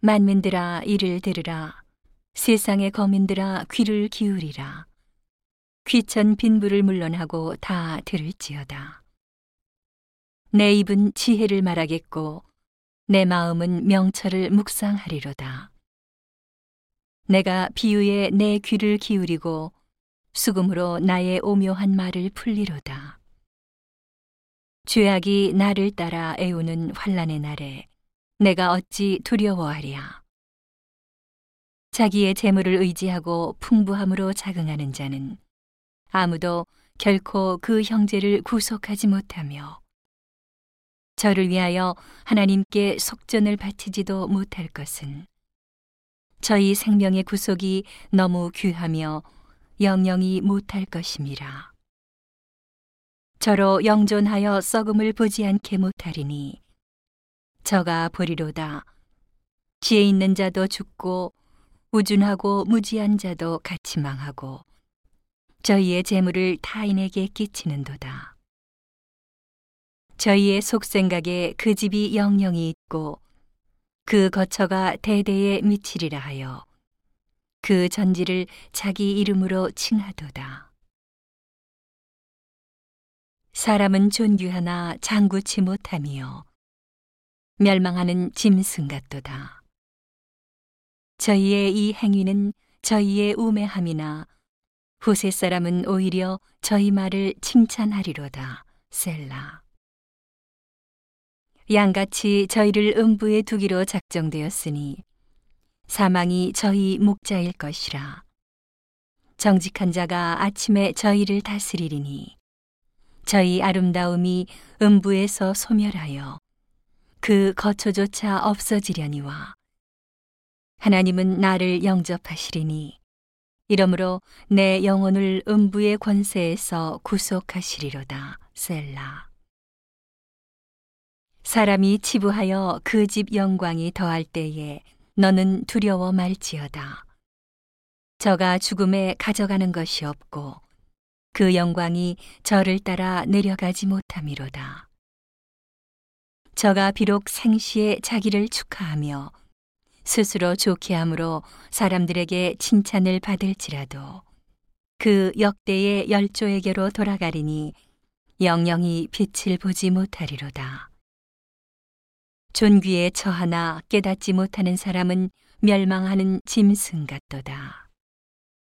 만민들아 이를 들으라. 세상의 거민들아 귀를 기울이라. 귀천 빈부를 물론하고 다 들을지어다. 내 입은 지혜를 말하겠고 내 마음은 명철을 묵상하리로다. 내가 비유에 내 귀를 기울이고 수금으로 나의 오묘한 말을 풀리로다. 죄악이 나를 따라 애우는 환란의 날에 내가 어찌 두려워하랴. 자기의 재물을 의지하고 풍부함으로 자긍하는 자는 아무도 결코 그 형제를 구속하지 못하며 저를 위하여 하나님께 속전을 바치지도 못할 것은 저희 생명의 구속이 너무 귀하며 영영이 못할 것임이라. 저로 영존하여 썩음을 보지 않게 못하리니 저가 보리로다. 지혜 있는 자도 죽고 우준하고 무지한 자도 같이 망하고 저희의 재물을 타인에게 끼치는도다. 저희의 속생각에 그 집이 영영이 있고 그 거처가 대대에 미치리라 하여 그 전지를 자기 이름으로 칭하도다. 사람은 존귀하나 장구치 못함이요 멸망하는 짐승 같도다. 저희의 이 행위는 저희의 우매함이나 후세 사람은 오히려 저희 말을 칭찬하리로다. 셀라. 양같이 저희를 음부에 두기로 작정되었으니 사망이 저희 목자일 것이라. 정직한 자가 아침에 저희를 다스리리니 저희 아름다움이 음부에서 소멸하여 그 거처조차 없어지려니와 하나님은 나를 영접하시리니 이러므로 내 영혼을 음부의 권세에서 구속하시리로다 셀라 사람이 치부하여 그 집 영광이 더할 때에 너는 두려워 말지어다 저가 죽음에 가져가는 것이 없고 그 영광이 저를 따라 내려가지 못함이로다. 저가 비록 생시에 자기를 축하하며 스스로 좋게 함으로 사람들에게 칭찬을 받을지라도 그 역대의 열조에게로 돌아가리니 영영이 빛을 보지 못하리로다. 존귀에 처하나 깨닫지 못하는 사람은 멸망하는 짐승 같도다.